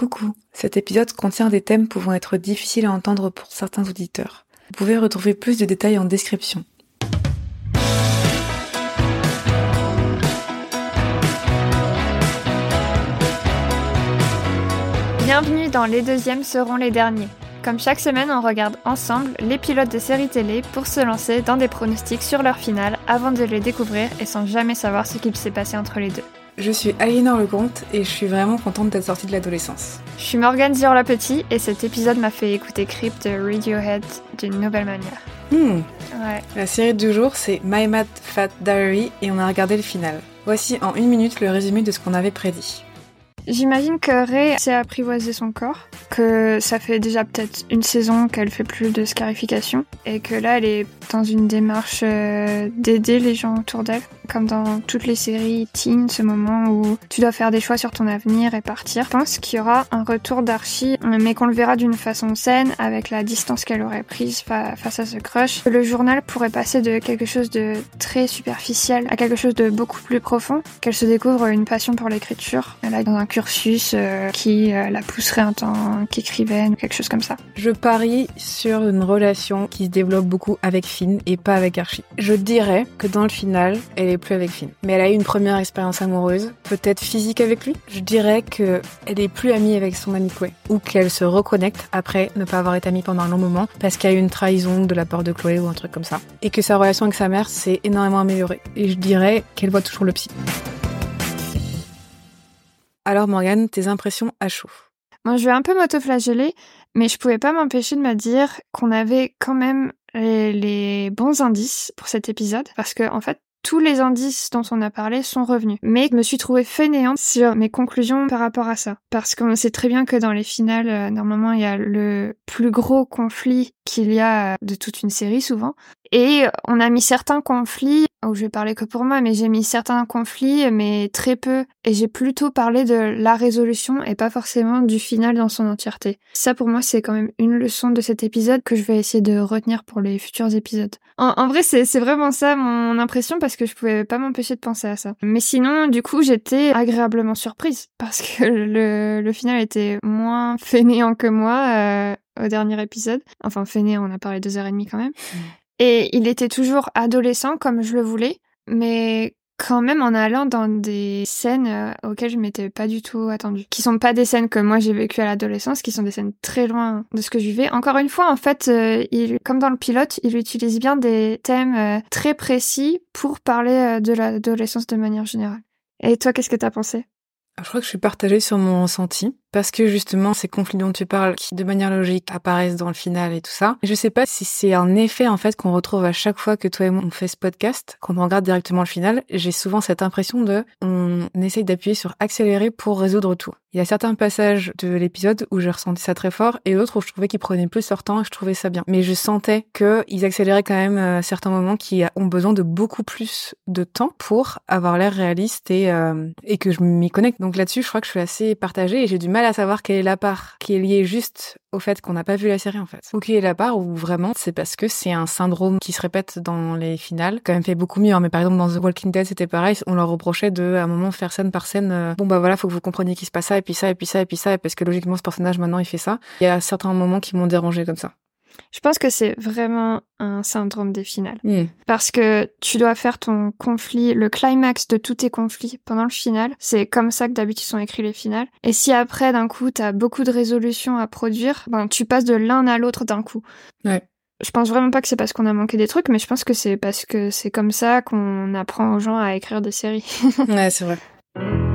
Coucou, cet épisode contient des thèmes pouvant être difficiles à entendre pour certains auditeurs. Vous pouvez retrouver plus de détails en description. Bienvenue dans Les deuxièmes seront les derniers. Comme chaque semaine, on regarde ensemble les pilotes de séries télé pour se lancer dans des pronostics sur leur finale avant de les découvrir et sans jamais savoir ce qu'il s'est passé entre les deux. Je suis Aliénor Lecomte et je suis vraiment contente d'être sortie de l'adolescence. Je suis Morgane Zior-Petit et cet épisode m'a fait écouter de Radiohead d'une nouvelle manière. Hmm. Ouais. La série du jour, c'est My Mad Fat Diary et on a regardé le final. Voici en une minute le résumé de ce qu'on avait prédit. J'imagine que Ray s'est apprivoisé son corps, que ça fait déjà peut-être une saison qu'elle fait plus de scarification, et que là elle est dans une démarche euh, d'aider les gens autour d'elle, comme dans toutes les séries teen, ce moment où tu dois faire des choix sur ton avenir et partir. Je pense qu'il y aura un retour d'Archie, mais qu'on le verra d'une façon saine, avec la distance qu'elle aurait prise fa- face à ce crush. Le journal pourrait passer de quelque chose de très superficiel à quelque chose de beaucoup plus profond, qu'elle se découvre une passion pour l'écriture. Elle a dans un cursus euh, qui euh, la pousserait en tant qu'écrivaine, quelque chose comme ça. Je parie sur une relation qui se développe beaucoup avec Finn et pas avec Archie. Je dirais que dans le final, elle est plus avec Finn. Mais elle a eu une première expérience amoureuse, peut-être physique avec lui. Je dirais que elle est plus amie avec son ami. Ou qu'elle se reconnecte après ne pas avoir été amie pendant un long moment parce qu'il y a eu une trahison de la part de Chloé ou un truc comme ça. Et que sa relation avec sa mère s'est énormément améliorée. Et je dirais qu'elle voit toujours le psy. Alors Morgane, tes impressions à chaud. Moi, je vais un peu m'autoflageller, mais je pouvais pas m'empêcher de me dire qu'on avait quand même les, les bons indices pour cet épisode, parce que en fait, tous les indices dont on a parlé sont revenus. Mais je me suis trouvée fainéante sur mes conclusions par rapport à ça. Parce qu'on sait très bien que dans les finales, euh, normalement, il y a le plus gros conflit qu'il y a de toute une série souvent. Et on a mis certains conflits, où je vais parler que pour moi, mais j'ai mis certains conflits, mais très peu. Et j'ai plutôt parlé de la résolution et pas forcément du final dans son entièreté. Ça, pour moi, c'est quand même une leçon de cet épisode que je vais essayer de retenir pour les futurs épisodes. En, vrai, c'est c'est vraiment ça mon impression parce que je pouvais pas m'empêcher de penser à ça. Mais sinon, du coup, j'étais agréablement surprise parce que le, le final était moins fainéant que moi euh, au dernier épisode. Enfin, fainéant, on a parlé deux heures et demie quand même. Et il était toujours adolescent comme je le voulais, mais quand même en allant dans des scènes euh, auxquelles je m'étais pas du tout attendue. Qui sont pas des scènes que moi j'ai vécues à l'adolescence, qui sont des scènes très loin de ce que je vivais. Encore une fois, en fait, euh, il, comme dans le pilote, il utilise bien des thèmes euh, très précis pour parler euh, de l'adolescence de manière générale. Et toi, qu'est-ce que t'as pensé? Je crois que je suis partagée sur mon ressenti. Parce que justement, ces conflits dont tu parles, qui de manière logique apparaissent dans le final et tout ça, je sais pas si c'est un effet en fait qu'on retrouve à chaque fois que toi et moi on fait ce podcast, quand on regarde directement le final, j'ai souvent cette impression de on essaye d'appuyer sur accélérer pour résoudre tout. Il y a certains passages de l'épisode où j'ai ressenti ça très fort et d'autres où je trouvais qu'ils prenaient plus leur temps et je trouvais ça bien. Mais je sentais qu'ils accéléraient quand même euh, certains moments qui ont besoin de beaucoup plus de temps pour avoir l'air réaliste et, euh, et que je m'y connecte. Donc là-dessus, je crois que je suis assez partagée et j'ai du mal à savoir quelle est la part qui est liée juste au fait qu'on n'a pas vu la série en fait. Ou qui est la part où vraiment c'est parce que c'est un syndrome qui se répète dans les finales. Quand même fait beaucoup mieux, hein, mais par exemple dans The Walking Dead c'était pareil, on leur reprochait de à un moment faire scène par scène, euh, bon bah voilà faut que vous compreniez qu'il se passe ça et puis ça et puis ça et puis ça et parce que logiquement ce personnage maintenant il fait ça. Il y a certains moments qui m'ont dérangé comme ça. Je pense que c'est vraiment un syndrome des finales. Mm. Parce que tu dois faire ton conflit, le climax de tous tes conflits pendant le final. C'est comme ça que d'habitude sont écrits les finales. Et si après, d'un coup, t'as beaucoup de résolutions à produire, ben, tu passes de l'un à l'autre d'un coup. Ouais. Je pense vraiment pas que c'est parce qu'on a manqué des trucs, mais je pense que c'est parce que c'est comme ça qu'on apprend aux gens à écrire des séries. ouais, c'est vrai.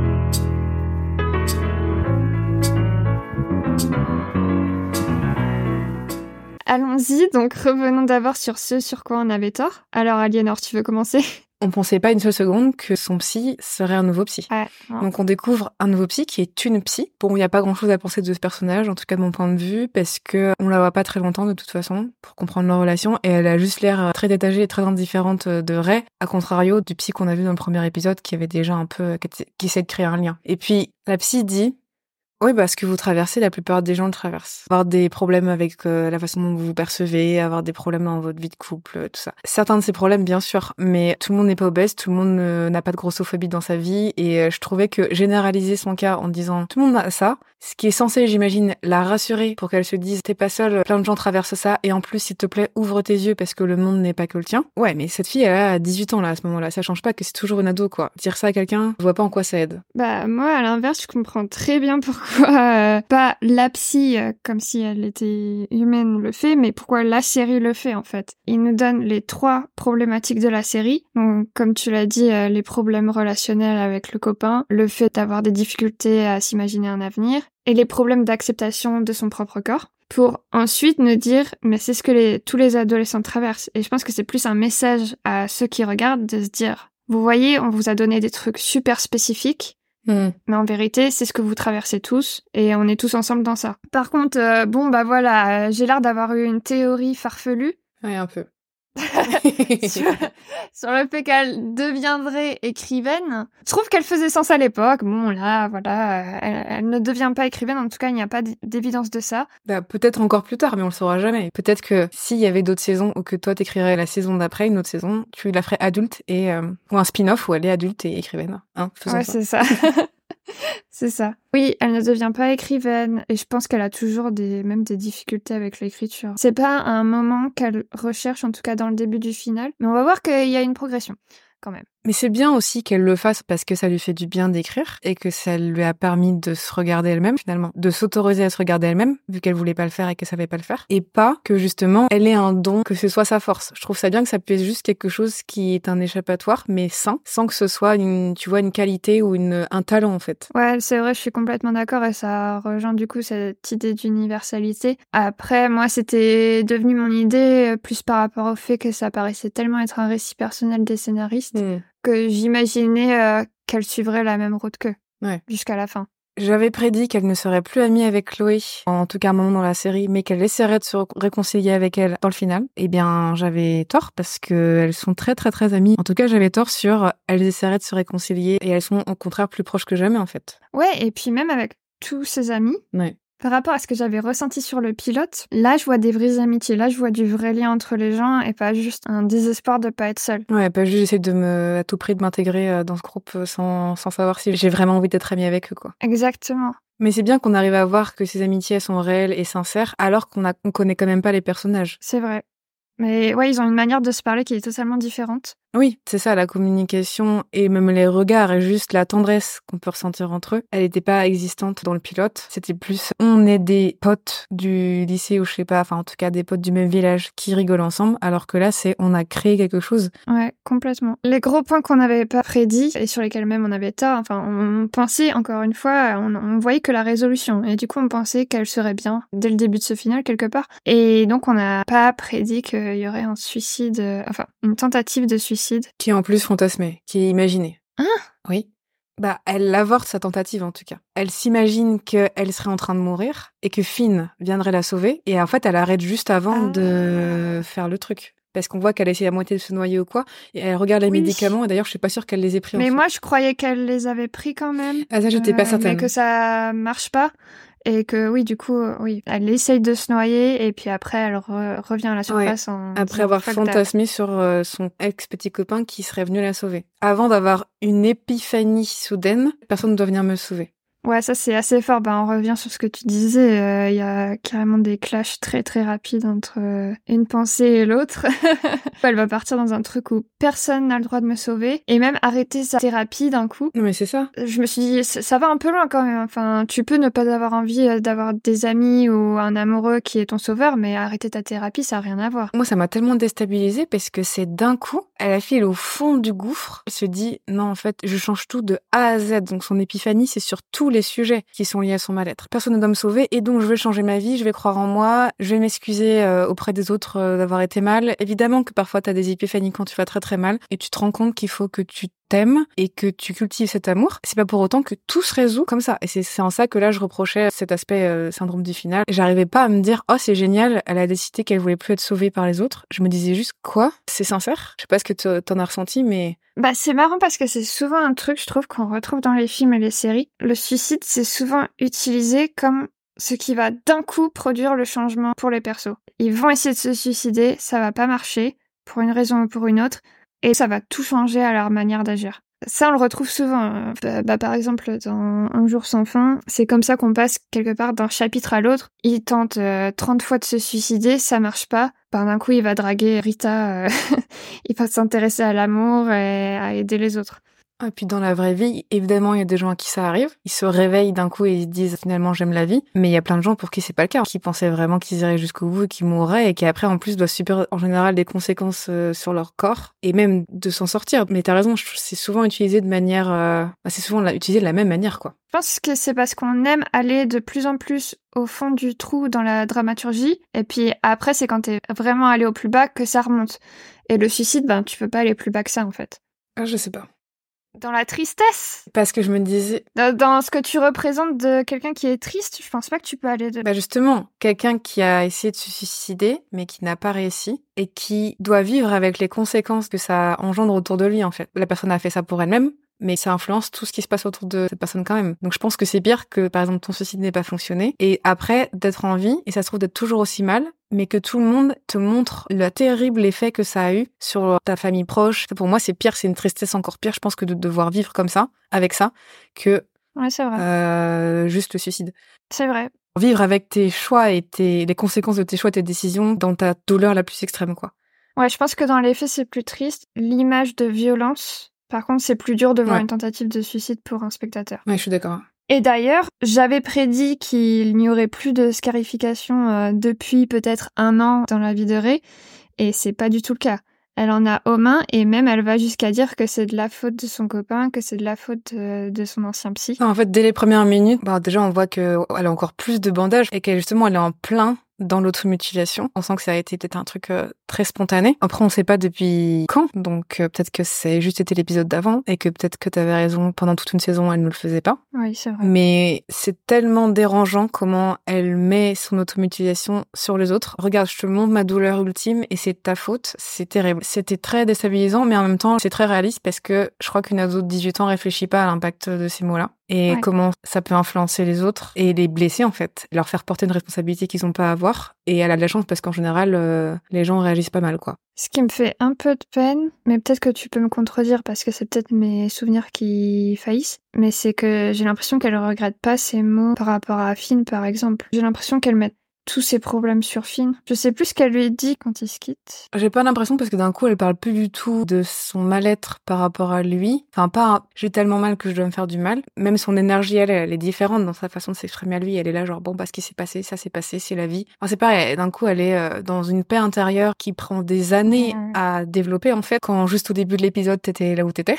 Allons-y, donc revenons d'abord sur ce sur quoi on avait tort. Alors Aliénor, tu veux commencer? On pensait pas une seule seconde que son psy serait un nouveau psy. Ouais. Donc on découvre un nouveau psy qui est une psy. Bon, il n'y a pas grand chose à penser de ce personnage, en tout cas de mon point de vue, parce que on la voit pas très longtemps de toute façon pour comprendre leur relation, et elle a juste l'air très détachée et très indifférente de Ray, à contrario du psy qu'on a vu dans le premier épisode qui avait déjà un peu qui essaie de créer un lien. Et puis la psy dit Oui, parce que vous traversez, la plupart des gens le traversent. Avoir des problèmes avec euh, la façon dont vous vous percevez, avoir des problèmes dans votre vie de couple, tout ça. Certains de ces problèmes, bien sûr, mais tout le monde n'est pas obèse, tout le monde euh, n'a pas de grossophobie dans sa vie, et euh, je trouvais que généraliser son cas en disant tout le monde a ça, ce qui est censé, j'imagine, la rassurer pour qu'elle se dise t'es pas seule, plein de gens traversent ça, et en plus, s'il te plaît, ouvre tes yeux parce que le monde n'est pas que le tien. Ouais, mais cette fille, elle a 18 ans là, à ce moment-là, ça change pas que c'est toujours une ado, quoi. Dire ça à quelqu'un, je vois pas en quoi ça aide. Bah, moi, à l'inverse, je comprends très bien pourquoi pas la psy euh, comme si elle était humaine le fait, mais pourquoi la série le fait en fait. Il nous donne les trois problématiques de la série. Donc, comme tu l'as dit, euh, les problèmes relationnels avec le copain, le fait d'avoir des difficultés à s'imaginer un avenir, et les problèmes d'acceptation de son propre corps pour ensuite nous dire mais c'est ce que tous les adolescents traversent et je pense que c'est plus un message à ceux qui regardent de se dire vous voyez on vous a donné des trucs super spécifiques Hmm. mais en vérité, c'est ce que vous traversez tous et on est tous ensemble dans ça. Par contre, euh, bon, bah voilà, euh, j'ai l'air d'avoir eu une théorie farfelue Ouais, un peu. Sur, sur le fait qu'elle deviendrait écrivaine. Je trouve qu'elle faisait sens à l'époque. Bon, là, voilà, euh, elle, elle ne devient pas écrivaine. En tout cas, il n'y a pas d'évidence de ça. Bah, peut-être encore plus tard, mais on le saura jamais. Peut-être que s'il y avait d'autres saisons ou que toi t'écrirais la saison d'après, une autre saison, tu la ferais adulte et euh, ou un spin-off où elle est adulte et écrivaine. Hein, ouais, c'est ça. c'est ça. Oui, elle ne devient pas écrivaine et je pense qu'elle a toujours des même des difficultés avec l'écriture. C'est pas un moment qu'elle recherche, en tout cas dans le début du final, mais on va voir qu'il y a une progression quand même. Mais c'est bien aussi qu'elle le fasse parce que ça lui fait du bien d'écrire et que ça lui a permis de se regarder elle-même finalement, de s'autoriser à se regarder elle-même vu qu'elle voulait pas le faire et qu'elle savait pas le faire et pas que justement elle ait un don, que ce soit sa force. Je trouve ça bien que ça puisse juste quelque chose qui est un échappatoire mais sain, sans que ce soit une, tu vois, une qualité ou une, un talent en fait. Ouais, c'est vrai, je suis complètement d'accord et ça rejoint du coup cette idée d'universalité. Après, moi, c'était devenu mon idée euh, plus par rapport au fait que ça paraissait tellement être un récit personnel des scénaristes que j'imaginais euh, qu'elle suivrait la même route qu'eux Ouais. jusqu'à la fin. J'avais prédit qu'elle ne serait plus amie avec Chloé, en tout cas un moment dans la série, mais qu'elle essaierait de se réconcilier avec elle dans le final. Eh bien, j'avais tort parce que elles sont très très très amies. En tout cas, j'avais tort sur elles essaieraient de se réconcilier et elles sont au contraire plus proches que jamais en fait. Ouais, et puis même avec tous ses amis, Ouais. Par rapport à ce que j'avais ressenti sur le pilote, là, je vois des vraies amitiés, là, je vois du vrai lien entre les gens et pas juste un désespoir de pas être seul. Ouais, pas juste essayer de me, à tout prix de m'intégrer euh, dans ce groupe euh, sans, sans savoir si j'ai vraiment envie d'être amie avec eux, quoi. Exactement. Mais c'est bien qu'on arrive à voir que ces amitiés elles sont réelles et sincères, alors qu'on a, on connaît quand même pas les personnages. C'est vrai. Mais ouais, ils ont une manière de se parler qui est totalement différente. Oui, c'est ça, la communication et même les regards et juste la tendresse qu'on peut ressentir entre eux, elle n'était pas existante dans le pilote. C'était plus, on est des potes du lycée ou je sais pas, enfin en tout cas des potes du même village qui rigolent ensemble, alors que là c'est, on a créé quelque chose. Ouais, complètement. Les gros points qu'on n'avait pas prédits et sur lesquels même on avait tort, enfin, on pensait, encore une fois, on, on voyait que la résolution. Et du coup, on pensait qu'elle serait bien dès le début de ce final, quelque part. Et donc, on n'a pas prédit qu'il y aurait un suicide, euh, enfin, une tentative de suicide. Qui est en plus fantasmé, qui est imaginé. Ah Oui. Bah, elle avorte sa tentative en tout cas. Elle s'imagine qu'elle serait en train de mourir et que Finn viendrait la sauver. Et en fait, elle arrête juste avant Ah. de faire le truc. Parce qu'on voit qu'elle essaie à moitié de se noyer ou quoi. Et elle regarde les Oui. médicaments. Et d'ailleurs, je suis pas sûre qu'elle les ait pris. en Mais fait. moi, je croyais qu'elle les avait pris quand même. Ah, ça, j'étais Euh, pas certaine. Mais que ça marche pas. Et que oui, du coup, euh, oui, elle essaye de se noyer et puis après, elle re- revient à la surface en Après avoir fantasmé sur euh, son ex-petit copain qui serait venu la sauver. Avant d'avoir une épiphanie soudaine, personne ne doit venir me sauver. Ouais, ça c'est assez fort. Bah, on revient sur ce que tu disais. euh, Il y a carrément des clashs très très rapides entre euh, une pensée et l'autre. Elle va partir dans un truc où personne n'a le droit de me sauver et même arrêter sa thérapie d'un coup. Non, mais c'est ça. Je me suis dit, ça va un peu loin quand même. Enfin, tu peux ne pas avoir envie euh, d'avoir des amis ou un amoureux qui est ton sauveur, mais arrêter ta thérapie, ça a rien à voir. Moi, ça m'a tellement déstabilisée parce que c'est d'un coup, elle a file au fond du gouffre. Elle se dit, non, en fait, je change tout de A à Z. Donc, son épiphanie, c'est sur tous sujets qui sont liés à son mal-être. Personne ne doit me sauver et donc je vais changer ma vie, je vais croire en moi, je vais m'excuser euh, auprès des autres euh, d'avoir été mal. Évidemment que parfois, tu as des épiphanies quand tu vas très très mal et tu te rends compte qu'il faut que tu t'aimes et que tu cultives cet amour, c'est pas pour autant que tout se résout comme ça. Et c'est en ça que là, je reprochais cet aspect euh, syndrome du final. J'arrivais pas à me dire, oh, c'est génial, elle a décidé qu'elle voulait plus être sauvée par les autres. Je me disais juste, quoi? C'est sincère? Je sais pas ce que t'en as ressenti, mais... Bah, c'est marrant parce que c'est souvent un truc, je trouve, qu'on retrouve dans les films et les séries. Le suicide, c'est souvent utilisé comme ce qui va d'un coup produire le changement pour les persos. Ils vont essayer de se suicider, ça va pas marcher, pour une raison ou pour une autre, et ça va tout changer à leur manière d'agir. Ça, on le retrouve souvent. Hein. Bah, bah, par exemple, dans Un jour sans fin, c'est comme ça qu'on passe quelque part d'un chapitre à l'autre. Il tente 30 euh, fois de se suicider, ça marche pas. Par d'un coup, il va draguer Rita, euh, il va s'intéresser à l'amour et à aider les autres. Et puis dans la vraie vie, évidemment, il y a des gens à qui ça arrive. Ils se réveillent d'un coup et ils disent finalement j'aime la vie. Mais il y a plein de gens pour qui c'est pas le cas, qui pensaient vraiment qu'ils iraient jusqu'au bout et qui mourraient et qui après en plus doivent subir en général des conséquences euh, sur leur corps et même de s'en sortir. Mais t'as raison, c'est souvent utilisé de manière, euh, bah, c'est souvent utilisé de la même manière quoi. Je pense que c'est parce qu'on aime aller de plus en plus au fond du trou dans la dramaturgie. Et puis après, c'est quand t'es vraiment allé au plus bas que ça remonte. Et le suicide, ben, tu peux pas aller plus bas que ça, en fait. Ah, je sais pas. Dans la tristesse Parce que je me disais... Dans, ce que tu représentes de quelqu'un qui est triste, je pense pas que tu peux aller de... Bah justement, quelqu'un qui a essayé de se suicider, mais qui n'a pas réussi, et qui doit vivre avec les conséquences que ça engendre autour de lui, en fait. La personne a fait ça pour elle-même, mais ça influence tout ce qui se passe autour de cette personne quand même. Donc je pense que c'est pire que par exemple ton suicide n'ait pas fonctionné et après d'être en vie et ça se trouve d'être toujours aussi mal, mais que tout le monde te montre le terrible effet que ça a eu sur ta famille proche. Pour moi c'est pire, c'est une tristesse encore pire. Je pense que de devoir vivre comme ça, avec ça, que ouais, c'est vrai. Euh, juste le suicide. C'est vrai. Vivre avec tes choix et tes, les conséquences de tes choix, tes décisions dans ta douleur la plus extrême, quoi. Ouais, je pense que dans les faits, c'est plus triste. L'image de violence par contre, c'est plus dur de voir une tentative de suicide pour un spectateur. Ouais, je suis d'accord. Et d'ailleurs, j'avais prédit qu'il n'y aurait plus de scarification euh, depuis peut-être un an dans la vie de Ray, et c'est pas du tout le cas. Elle en a aux mains et même elle va jusqu'à dire que c'est de la faute de son copain, que c'est de la faute de, son ancien psy. En fait, dès les premières minutes, bah, déjà on voit qu'elle a encore plus de bandages et qu'elle justement elle est en plein dans l'automutilation. On sent que ça a été peut-être un truc euh, très spontané. Après, on sait pas depuis quand, donc euh, peut-être que c'est juste été l'épisode d'avant et que peut-être que tu avais raison, pendant toute une saison, elle ne le faisait pas. Oui, c'est vrai. Mais c'est tellement dérangeant comment elle met son automutilation sur les autres. Regarde, je te montre ma douleur ultime et c'est ta faute. C'est terrible. C'était très déstabilisant, mais en même temps, c'est très réaliste parce que je crois qu'une ado de 18 ans réfléchit pas à l'impact de ces mots-là et comment ça peut influencer les autres et les blesser en fait, leur faire porter une responsabilité qu'ils n'ont pas à avoir. Et elle a de la chance parce qu'en général, euh, les gens réagissent pas mal quoi. Ce qui me fait un peu de peine, mais peut-être que tu peux me contredire parce que c'est peut-être mes souvenirs qui faillissent, mais c'est que j'ai l'impression qu'elle regrette pas ses mots par rapport à Finn par exemple. J'ai l'impression qu'elle met tous ses problèmes sur Finn. Je sais plus ce qu'elle lui dit quand ils se quittent. J'ai pas l'impression parce que d'un coup elle parle plus du tout de son mal-être par rapport à lui. Enfin pas j'ai tellement mal que je dois me faire du mal. Même son énergie elle, elle est différente dans sa façon de s'exprimer à lui. Elle est là genre bon bah ce qui s'est passé, ça s'est passé, c'est la vie. Enfin, c'est pareil. D'un coup elle est euh, dans une paix intérieure qui prend des années à développer en fait. Quand juste au début de l'épisode t'étais là où t'étais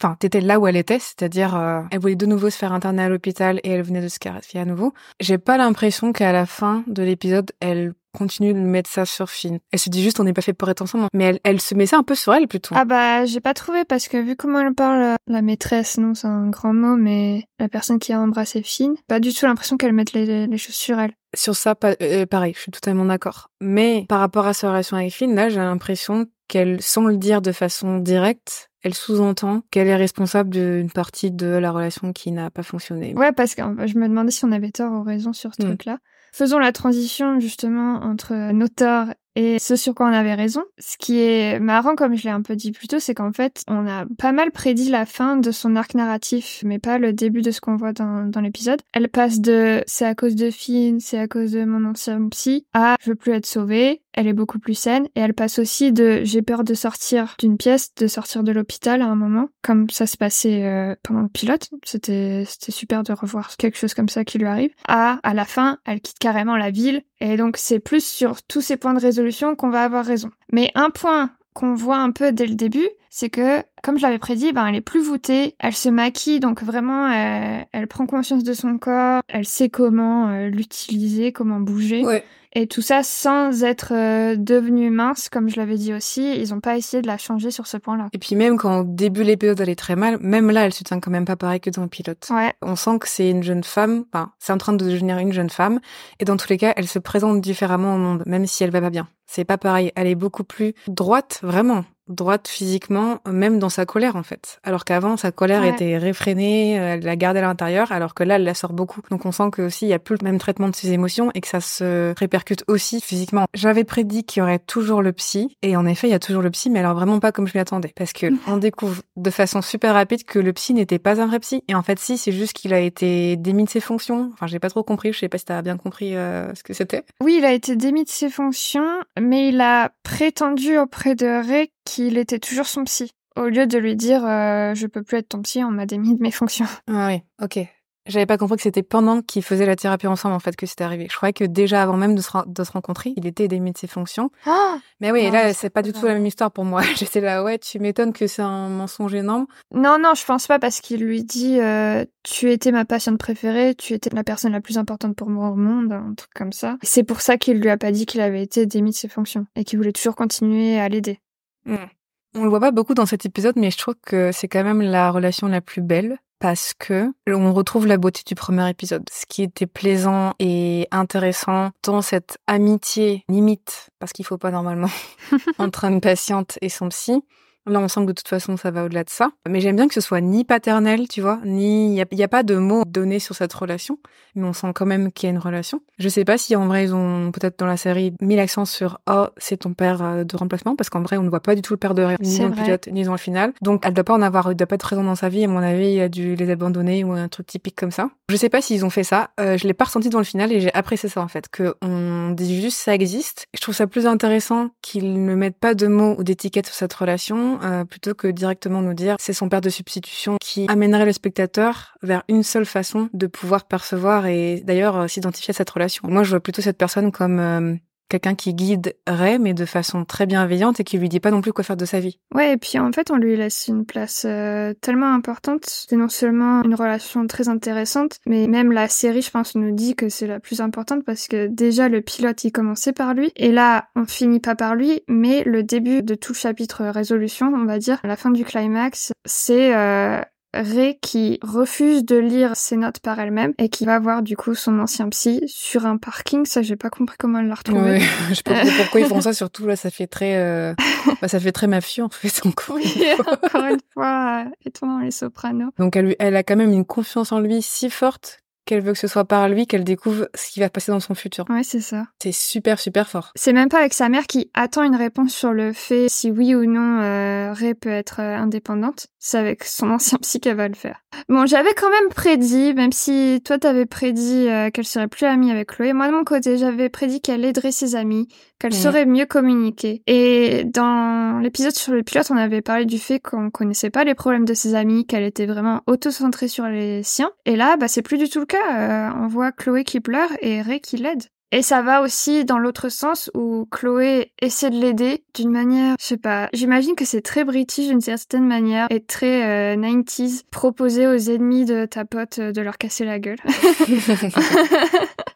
enfin, t'étais là où elle était, c'est-à-dire, euh, elle voulait de nouveau se faire interner à l'hôpital et elle venait de se clarifier à nouveau. J'ai pas l'impression qu'à la fin de l'épisode, elle continue de mettre ça sur Finn. Elle se dit juste on n'est pas fait pour être ensemble, mais elle, elle se met ça un peu sur elle plutôt. Ah bah j'ai pas trouvé parce que vu comment elle parle, la maîtresse, non c'est un grand mot, mais la personne qui a embrassé Finn, pas du tout l'impression qu'elle mette les, les, choses sur elle. Sur ça, euh, pareil, je suis totalement d'accord. Mais par rapport à sa relation avec Finn, là j'ai l'impression qu'elle, sans le dire de façon directe, elle sous-entend qu'elle est responsable d'une partie de la relation qui n'a pas fonctionné. Ouais, parce que je me demandais si on avait tort ou raison sur ce mm. truc-là. Faisons la transition justement entre nos torts et ce sur quoi on avait raison. Ce qui est marrant, comme je l'ai un peu dit plus tôt, c'est qu'en fait, on a pas mal prédit la fin de son arc narratif, mais pas le début de ce qu'on voit dans, dans l'épisode. Elle passe de c'est à cause de Finn, c'est à cause de mon ancien psy, à je veux plus être sauvée, elle est beaucoup plus saine, et elle passe aussi de j'ai peur de sortir d'une pièce, de sortir de l'hôpital à un moment, comme ça se passait euh, pendant le pilote. C'était c'était super de revoir quelque chose comme ça qui lui arrive. À à la fin, elle quitte carrément la ville, et donc c'est plus sur tous ces points de résolution qu'on va avoir raison. Mais un point qu'on voit un peu dès le début, c'est que, comme je l'avais prédit, ben, elle est plus voûtée, elle se maquille, donc vraiment, elle, elle prend conscience de son corps, elle sait comment euh, l'utiliser, comment bouger. Ouais. Et tout ça sans être euh, devenue mince, comme je l'avais dit aussi. Ils ont pas essayé de la changer sur ce point-là. Et puis même quand au début l'épisode elle est très mal, même là elle se tient quand même pas pareil que dans le pilote. Ouais. On sent que c'est une jeune femme, enfin c'est en train de devenir une jeune femme, et dans tous les cas elle se présente différemment au monde, même si elle va pas bien. C'est pas pareil, elle est beaucoup plus droite, vraiment droite physiquement, même dans sa colère en fait. Alors qu'avant sa colère Ouais. était réfrénée, euh, elle la gardait à l'intérieur, alors que là elle la sort beaucoup. Donc on sent que aussi il y a plus le même traitement de ses émotions et que ça se répercute aussi physiquement. J'avais prédit qu'il y aurait toujours le psy, et en effet il y a toujours le psy, mais alors vraiment pas comme je m'y attendais, parce que on découvre de façon super rapide que le psy n'était pas un vrai psy. Et en fait si, c'est juste qu'il a été démis de ses fonctions. Enfin j'ai pas trop compris, je sais pas si t'as bien compris euh, ce que c'était. Oui, il a été démis de ses fonctions, mais il a prétendu auprès de Ray qu'il était toujours son psy. Au lieu de lui dire euh, je peux plus être ton psy, on m'a démis de mes fonctions. Ah oui, ok. J'avais pas compris que c'était pendant qu'ils faisaient la thérapie ensemble en fait que c'était arrivé. Je croyais que déjà avant même de se, ren- de se rencontrer, il était démis de ses fonctions. Mais oui, Non, là mais c'est pas du tout la même histoire pour moi. J'étais là, ouais, tu m'étonnes que c'est un mensonge énorme. Non, non, je pense pas parce qu'il lui dit euh, tu étais ma patiente préférée, tu étais la personne la plus importante pour moi au monde, un truc comme ça. C'est pour ça qu'il lui a pas dit qu'il avait été démis de ses fonctions et qu'il voulait toujours continuer à l'aider. On le voit pas beaucoup dans cet épisode, mais je trouve que c'est quand même la relation la plus belle parce que on retrouve la beauté du premier épisode. Ce qui était plaisant et intéressant dans cette amitié limite, parce qu'il faut pas normalement, entre une patiente et son psy. Là, on sent que de toute façon, ça va au-delà de ça. Mais j'aime bien que ce soit ni paternel, tu vois, ni il y a, pas de mots donnés sur cette relation, mais on sent quand même qu'il y a une relation. Je sais pas si en vrai ils ont peut-être dans la série mis l'accent sur oh c'est ton père euh, de remplacement parce qu'en vrai on ne voit pas du tout le père de ni dans le pilote ni dans le final. Donc elle doit pas en avoir, il doit pas être présent dans sa vie. À mon avis, il a dû les abandonner ou un truc typique comme ça. Je sais pas s'ils ont fait ça. Euh, je l'ai pas ressenti dans le final et j'ai apprécié ça en fait, que on dit juste ça existe. Je trouve ça plus intéressant qu'ils ne mettent pas de mots ou d'étiquettes sur cette relation euh, plutôt que directement nous dire c'est son père de substitution qui amènerait le spectateur vers une seule façon de pouvoir percevoir et d'ailleurs euh, s'identifier à cette relation. Moi, je vois plutôt cette personne comme euh, quelqu'un qui guide Ray, mais de façon très bienveillante et qui lui dit pas non plus quoi faire de sa vie. Ouais, et puis en fait, on lui laisse une place euh, tellement importante. C'est non seulement une relation très intéressante, mais même la série, je pense, nous dit que c'est la plus importante parce que déjà le pilote, il commençait par lui, et là, on finit pas par lui, mais le début de tout le chapitre résolution, on va dire, à la fin du climax, c'est euh, Ray qui refuse de lire ses notes par elle-même et qui va voir du coup son ancien psy sur un parking. Ça, j'ai pas compris comment elle l'a retrouvé. Ouais, je sais pas pourquoi ils font ça, surtout là, ça fait très, euh, bah, ça fait très mafieux en fait encore. une Oui, fois. encore une fois, étonnant les sopranos. Donc elle a quand même une confiance en lui si forte qu'elle veut que ce soit par lui qu'elle découvre ce qui va passer dans son futur. Ouais, c'est ça. C'est super super fort. C'est même pas avec sa mère qui attend une réponse sur le fait si oui ou non euh, Ray peut être euh, indépendante. C'est avec son ancien psy qu'elle va le faire. Bon, j'avais quand même prédit, même si toi t'avais prédit euh, qu'elle serait plus amie avec Chloé, moi de mon côté j'avais prédit qu'elle aiderait ses amis, qu'elle Mhm. saurait mieux communiquer. Et dans l'épisode sur le pilote, on avait parlé du fait qu'on connaissait pas les problèmes de ses amis, qu'elle était vraiment auto-centrée sur les siens. Et là, bah c'est plus du tout le cas. Euh, on voit Chloé qui pleure et Ray qui l'aide. Et ça va aussi dans l'autre sens où Chloé essaie de l'aider d'une manière, je sais pas, j'imagine que c'est très british d'une certaine manière et très euh, 90s, proposer aux ennemis de ta pote euh, de leur casser la gueule.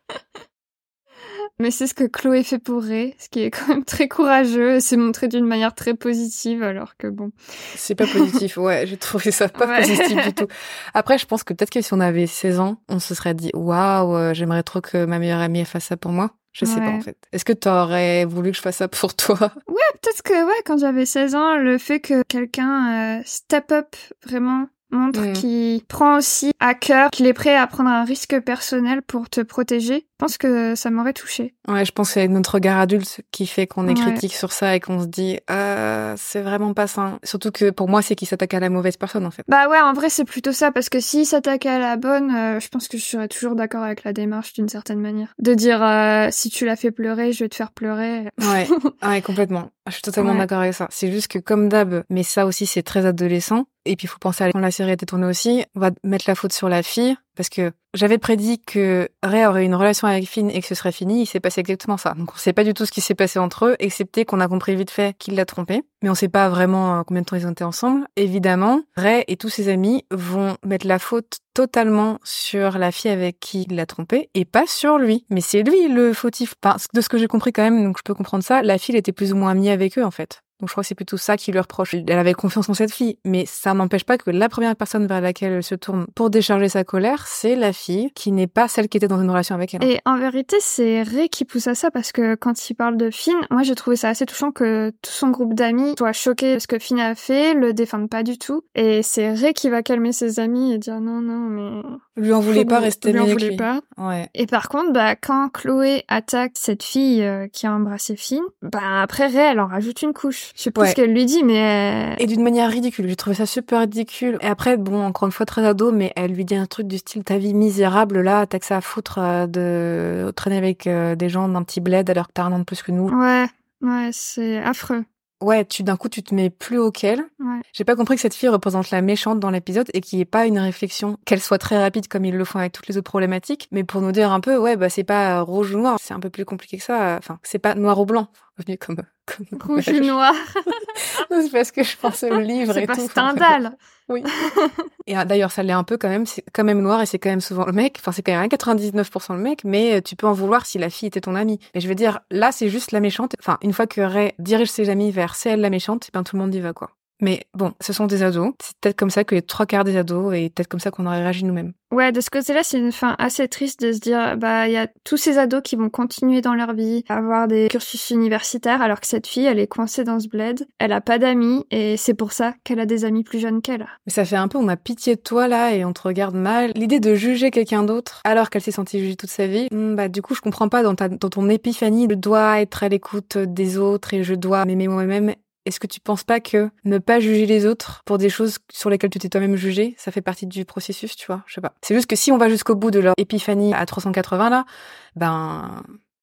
Mais c'est ce que Chloé fait pour Ray, ce qui est quand même très courageux et c'est montré d'une manière très positive alors que bon. C'est pas positif, ouais, j'ai trouvé ça pas Ouais. positif du tout. Après, je pense que peut-être que si on avait 16 ans, on se serait dit waouh, euh, j'aimerais trop que ma meilleure amie fasse ça pour moi. Je sais pas Ouais. en fait. Est-ce que t'aurais voulu que je fasse ça pour toi? Peut-être que ouais, quand j'avais 16 ans, le fait que quelqu'un euh, step up vraiment montre Mhm. qu'il prend aussi à cœur, qu'il est prêt à prendre un risque personnel pour te protéger, je pense que ça m'aurait touché. Ouais, je pense que c'est notre regard adulte qui fait qu'on est Ouais. critique sur ça et qu'on se dit euh, c'est vraiment pas ça. Surtout que pour moi, c'est qu'il s'attaque à la mauvaise personne en fait. Bah ouais, en vrai c'est plutôt ça parce que s'il s'attaquait à la bonne, euh, je pense que je serais toujours d'accord avec la démarche d'une certaine manière. De dire euh, si tu l'as fait pleurer, je vais te faire pleurer. Ouais, ouais, complètement. Je suis totalement Ouais. d'accord avec ça. C'est juste que comme d'hab, mais ça aussi c'est très adolescent. Et puis il faut penser à quand la série a été tournée aussi, on va mettre la faute sur la fille. Parce que j'avais prédit que Ray aurait une relation avec Finn et que ce serait fini. Il s'est passé exactement ça. Donc on sait pas du tout ce qui s'est passé entre eux, excepté qu'on a compris vite fait qu'il l'a trompé. Mais on sait pas vraiment euh, combien de temps ils ont été ensemble. Évidemment, Ray et tous ses amis vont mettre la faute totalement sur la fille avec qui il l'a trompé et pas sur lui. Mais c'est lui le fautif. De ce que j'ai compris quand même, donc je peux comprendre ça, la fille était plus ou moins amie avec eux en fait. Donc je crois que c'est plutôt ça qui lui reproche. Elle avait confiance en cette fille, mais ça n'empêche pas que la première personne vers laquelle elle se tourne pour décharger sa colère, c'est la fille qui n'est pas celle qui était dans une relation avec elle. Et en vérité, c'est Ray qui pousse à ça parce que quand il parle de Finn, moi j'ai trouvé ça assez touchant que tout son groupe d'amis soit choqué de ce que Finn a fait, le défende pas du tout. Et c'est Ray qui va calmer ses amis et dire non, non, mais... Lui en voulait pas rester lui en voulait lui. pas. Ouais. Et par contre, bah, quand Chloé attaque cette fille euh, qui a embrassé Finn, bah, après Ray, elle en rajoute une couche. Je sais pas Ouais. ce qu'elle lui dit, mais... euh, Et d'une manière ridicule. J'ai trouvé ça super ridicule. Et après, bon, encore une fois, très ado, mais elle lui dit un truc du style ta vie misérable, là, t'as que ça à foutre euh, de traîner avec euh, des gens d'un petit bled alors que t'as un an de plus que nous. Ouais, ouais, c'est affreux. Ouais, tu d'un coup, tu te mets plus haut qu'elle. Ouais. J'ai pas compris que cette fille représente la méchante dans l'épisode et qu'il n'y ait pas une réflexion, qu'elle soit très rapide comme ils le font avec toutes les autres problématiques, mais pour nous dire un peu, ouais, bah c'est pas rouge ou noir, c'est un peu plus compliqué que ça. Enfin, c'est pas noir ou blanc. Revenu comme, comme Rouge ou noir. C'est parce que je pensais au livre c'est et pas tout. Stendhal. Oui. et ah, d'ailleurs, ça l'est un peu quand même. C'est quand même noir et c'est quand même souvent le mec. Enfin, c'est quand même à 99% le mec, mais euh, tu peux en vouloir si la fille était ton amie. Mais je veux dire, là, c'est juste la méchante. Enfin, une fois que Ray dirige ses amis vers c'est elle la méchante, et ben tout le monde y va, quoi. Mais bon, ce sont des ados. C'est peut-être comme ça que les trois quarts des ados et peut-être comme ça qu'on aurait réagi nous-mêmes. Ouais, de ce côté-là, c'est une fin assez triste de se dire, bah, il y a tous ces ados qui vont continuer dans leur vie, à avoir des cursus universitaires, alors que cette fille, elle est coincée dans ce bled, elle a pas d'amis, et c'est pour ça qu'elle a des amis plus jeunes qu'elle. Mais ça fait un peu, on a pitié de toi là et on te regarde mal. L'idée de juger quelqu'un d'autre alors qu'elle s'est sentie jugée toute sa vie, hmm, bah du coup je comprends pas dans, ta, dans ton épiphanie, je dois être à l'écoute des autres et je dois m'aimer moi-même. Est-ce que tu penses pas que ne pas juger les autres pour des choses sur lesquelles tu t'es toi-même jugé, ça fait partie du processus, tu vois? Je sais pas. C'est juste que si on va jusqu'au bout de leur épiphanie à 380 là, ben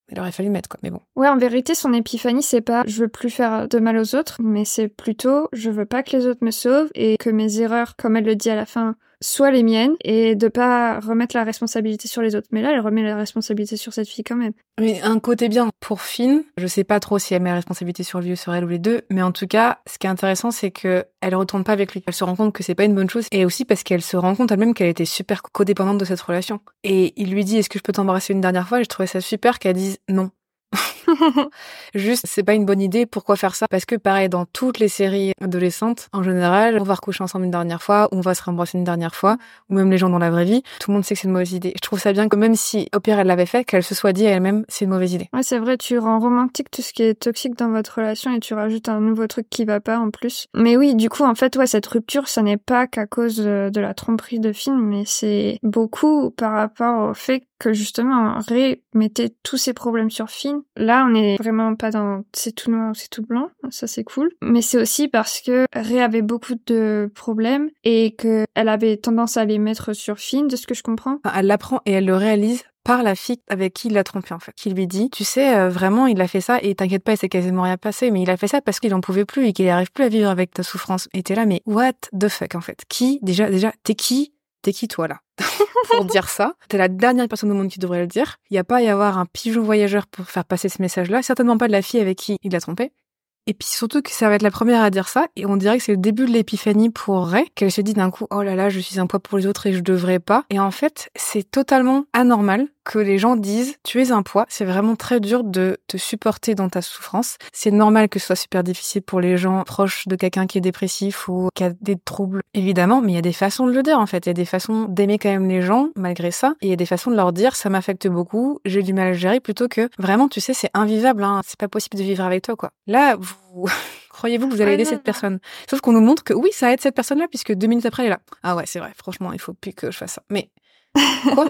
il aurait fallu mettre quoi. Mais bon. Ouais, en vérité, son épiphanie, c'est pas je veux plus faire de mal aux autres, mais c'est plutôt je veux pas que les autres me sauvent et que mes erreurs, comme elle le dit à la fin, soient les miennes et de pas remettre la responsabilité sur les autres. Mais là, elle remet la responsabilité sur cette fille quand même. Mais un côté bien pour Finn, je sais pas trop si elle met la responsabilité sur lui ou sur elle ou les deux, mais en tout cas, ce qui est intéressant, c'est que elle retourne pas avec lui. Elle se rend compte que c'est pas une bonne chose, et aussi parce qu'elle se rend compte elle-même qu'elle était super codépendante de cette relation. Et il lui dit, est-ce que je peux t'embrasser une dernière fois? Et je trouvais ça super qu'elle dise non. Juste, c'est pas une bonne idée. Pourquoi faire ça? Parce que pareil, dans toutes les séries adolescentes, en général, on va recoucher ensemble une dernière fois, on va se rembrasser une dernière fois, ou même les gens dans la vraie vie, tout le monde sait que c'est une mauvaise idée. Je trouve ça bien que même si au pire elle l'avait fait, qu'elle se soit dit à elle-même, c'est une mauvaise idée. Ouais, c'est vrai, tu rends romantique tout ce qui est toxique dans votre relation et tu rajoutes un nouveau truc qui va pas en plus. Mais oui, du coup, en fait, ouais, cette rupture, ça n'est pas qu'à cause de, de la tromperie de film, mais c'est beaucoup par rapport au fait que justement Ray mettait tous ses problèmes sur Finn. Là, on est vraiment pas dans c'est tout noir c'est tout blanc, ça c'est cool. Mais c'est aussi parce que Ray avait beaucoup de problèmes et que elle avait tendance à les mettre sur Finn, de ce que je comprends. Elle l'apprend et elle le réalise par la fille avec qui il l'a trompé en fait, qui lui dit, tu sais, euh, vraiment, il a fait ça et t'inquiète pas, il s'est quasiment rien passé, mais il a fait ça parce qu'il en pouvait plus et qu'il arrive plus à vivre avec ta souffrance. Et t'es là, mais what the fuck en fait? Qui? Déjà, déjà, t'es qui? T'es qui toi là? Pour dire ça T'es la dernière personne au monde qui devrait le dire. Il y a pas à y avoir un pigeon voyageur pour faire passer ce message-là. Certainement pas de la fille avec qui il l'a trompé. Et puis surtout que ça va être la première à dire ça, et on dirait que c'est le début de l'épiphanie pour Ray, qu'elle se dit d'un coup, oh là là, je suis un poids pour les autres et je devrais pas. Et en fait, c'est totalement anormal que les gens disent, tu es un poids, c'est vraiment très dur de te supporter dans ta souffrance. C'est normal que ce soit super difficile pour les gens proches de quelqu'un qui est dépressif ou qui a des troubles, évidemment, mais il y a des façons de le dire en fait, il y a des façons d'aimer quand même les gens malgré ça, et il y a des façons de leur dire, ça m'affecte beaucoup, j'ai du mal à gérer, plutôt que vraiment, tu sais, c'est invivable, hein, c'est pas possible de vivre avec toi quoi. Là, vous... Croyez-vous que vous allez Ouais, aider non, cette non. personne? Sauf qu'on nous montre que oui, ça aide cette personne-là, puisque deux minutes après, elle est là. Ah ouais, c'est vrai, franchement, il faut plus que je fasse ça. Mais quoi?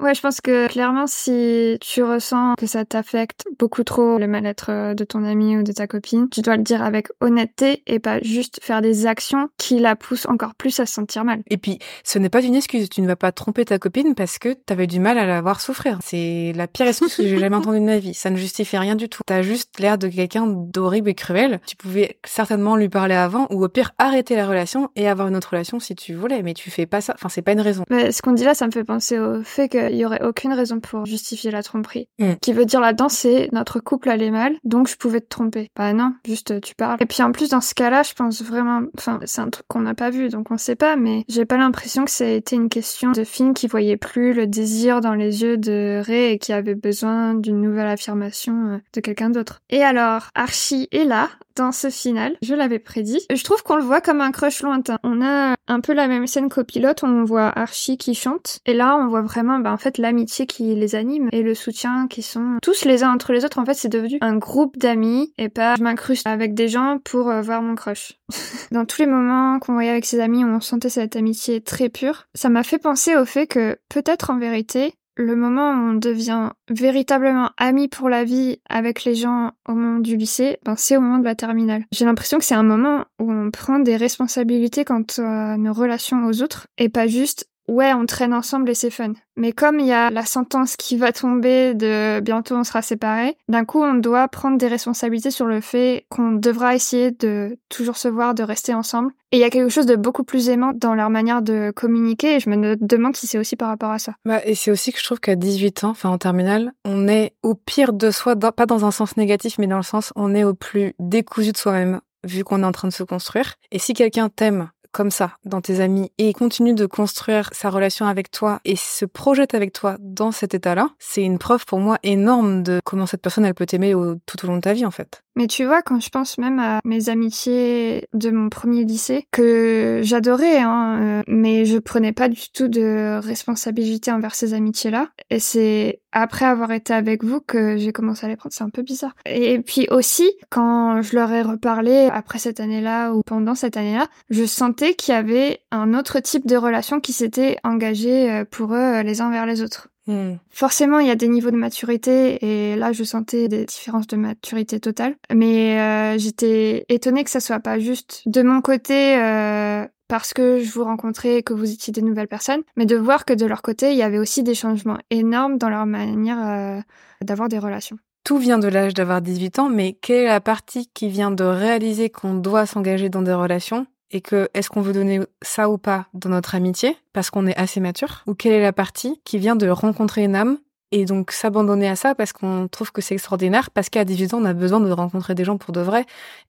Ouais, je pense que clairement, si tu ressens que ça t'affecte beaucoup trop le mal-être euh, de ton ami ou de ta copine, tu dois le dire avec honnêteté et pas juste faire des actions qui la poussent encore plus à se sentir mal. Et puis, ce n'est pas une excuse. Tu ne vas pas tromper ta copine parce que tu avais du mal à la voir souffrir. C'est la pire excuse que j'ai jamais entendue de ma vie. Ça ne justifie rien du tout. T'as juste l'air de quelqu'un d'horrible et cruel. Tu pouvais certainement lui parler avant ou au pire arrêter la relation et avoir une autre relation si tu voulais. Mais tu fais pas ça. Enfin, c'est pas une raison. Mais ce qu'on dit là, ça me fait penser au fait qu'il y aurait aucune raison pour justifier la tromperie. Mm. Qui veut dire là-dedans, c'est notre couple allait mal, donc je pouvais te tromper. Bah non, juste tu parles. Et puis en plus, dans ce cas-là, je pense vraiment, enfin, c'est un truc qu'on n'a pas vu, donc on sait pas, mais j'ai pas l'impression que ça a été une question de Finn qui voyait plus le désir dans les yeux de Ray et qui avait besoin d'une nouvelle affirmation euh, de quelqu'un d'autre. Et alors, Archie est là, dans ce final. Je l'avais prédit. Je trouve qu'on le voit comme un crush lointain. On a un peu la même scène qu'au pilote, on voit Archie qui chante. Et là, on voit vraiment, bah, en fait, l'amitié qui les anime et le soutien qui sont tous les uns entre les autres. En fait, c'est devenu un groupe d'amis et pas je m'incruste avec des gens pour euh, voir mon crush. dans tous les moments qu'on voyait avec ses amis, on sentait cette amitié très pure. Ça m'a fait penser au fait que peut-être en vérité, le moment où on devient véritablement ami pour la vie avec les gens au moment du lycée, ben c'est au moment de la terminale. J'ai l'impression que c'est un moment où on prend des responsabilités quant à nos relations aux autres et pas juste ouais, on traîne ensemble et c'est fun. Mais comme il y a la sentence qui va tomber de bientôt on sera séparés, d'un coup on doit prendre des responsabilités sur le fait qu'on devra essayer de toujours se voir, de rester ensemble. Et il y a quelque chose de beaucoup plus aimant dans leur manière de communiquer et je me demande si c'est aussi par rapport à ça. Bah, et c'est aussi que je trouve qu'à 18 ans, enfin en terminale, on est au pire de soi, pas dans un sens négatif, mais dans le sens on est au plus décousu de soi-même vu qu'on est en train de se construire. Et si quelqu'un t'aime comme ça dans tes amis et continue de construire sa relation avec toi et se projette avec toi dans cet état-là, c'est une preuve pour moi énorme de comment cette personne elle peut t'aimer tout au long de ta vie en fait. Mais tu vois, quand je pense même à mes amitiés de mon premier lycée, que j'adorais, hein, euh, mais je prenais pas du tout de responsabilité envers ces amitiés-là. Et c'est après avoir été avec vous que j'ai commencé à les prendre. C'est un peu bizarre. Et puis aussi, quand je leur ai reparlé après cette année-là ou pendant cette année-là, je sentais qu'il y avait un autre type de relation qui s'était engagé euh, pour eux les uns vers les autres. Hmm. Forcément, il y a des niveaux de maturité et là, je sentais des différences de maturité totale. Mais euh, j'étais étonnée que ça soit pas juste de mon côté euh, parce que je vous rencontrais et que vous étiez des nouvelles personnes, mais de voir que de leur côté, il y avait aussi des changements énormes dans leur manière euh, d'avoir des relations. Tout vient de l'âge d'avoir 18 ans, mais quelle est la partie qui vient de réaliser qu'on doit s'engager dans des relations et que est-ce qu'on veut donner ça ou pas dans notre amitié parce qu'on est assez mature? Ou quelle est la partie qui vient de rencontrer une âme et donc s'abandonner à ça parce qu'on trouve que c'est extraordinaire parce qu'à 18 ans on a besoin de rencontrer des gens pour de vrai